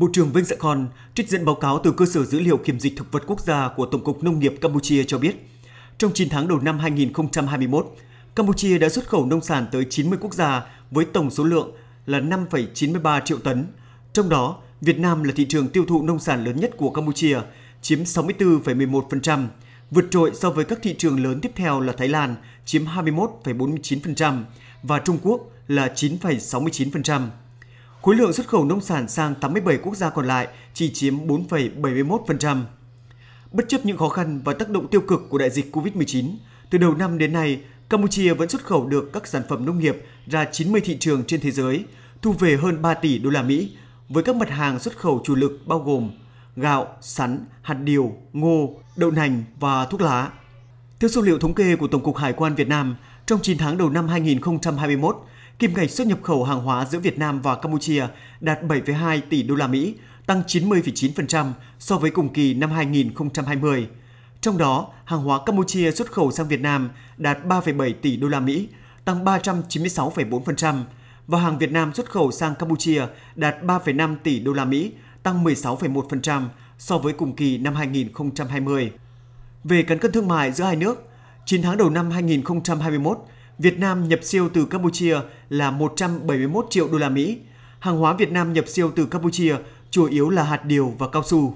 Bộ trưởng Vinh Sạ Khon trích dẫn báo cáo từ cơ sở dữ liệu kiểm dịch thực vật quốc gia của Tổng cục Nông nghiệp Campuchia cho biết, trong 9 tháng đầu năm 2021, Campuchia đã xuất khẩu nông sản tới 90 quốc gia với tổng số lượng là 5,93 triệu tấn. Trong đó, Việt Nam là thị trường tiêu thụ nông sản lớn nhất của Campuchia, chiếm 64,11%, vượt trội so với các thị trường lớn tiếp theo là Thái Lan chiếm 21,49% và Trung Quốc là 9,69%. Khối lượng xuất khẩu nông sản sang 87 quốc gia còn lại chỉ chiếm 4,71%. Bất chấp những khó khăn và tác động tiêu cực của đại dịch COVID-19, từ đầu năm đến nay, Campuchia vẫn xuất khẩu được các sản phẩm nông nghiệp ra 90 thị trường trên thế giới, thu về hơn 3 tỷ đô la Mỹ với các mặt hàng xuất khẩu chủ lực bao gồm gạo, sắn, hạt điều, ngô, đậu nành và thuốc lá. Theo số liệu thống kê của Tổng cục Hải quan Việt Nam, trong 9 tháng đầu năm 2021, kim ngạch xuất nhập khẩu hàng hóa giữa Việt Nam và Campuchia đạt 7,2 tỷ đô la Mỹ, tăng 90,9% so với cùng kỳ năm 2020. Trong đó, hàng hóa Campuchia xuất khẩu sang Việt Nam đạt 3,7 tỷ đô la Mỹ, tăng 396,4% và hàng Việt Nam xuất khẩu sang Campuchia đạt 3,5 tỷ đô la Mỹ, tăng 16,1% so với cùng kỳ năm 2020. Về cán cân thương mại giữa hai nước, 9 tháng đầu năm 2021, Việt Nam nhập siêu từ Campuchia là 171 triệu đô la Mỹ. Hàng hóa Việt Nam nhập siêu từ Campuchia chủ yếu là hạt điều và cao su.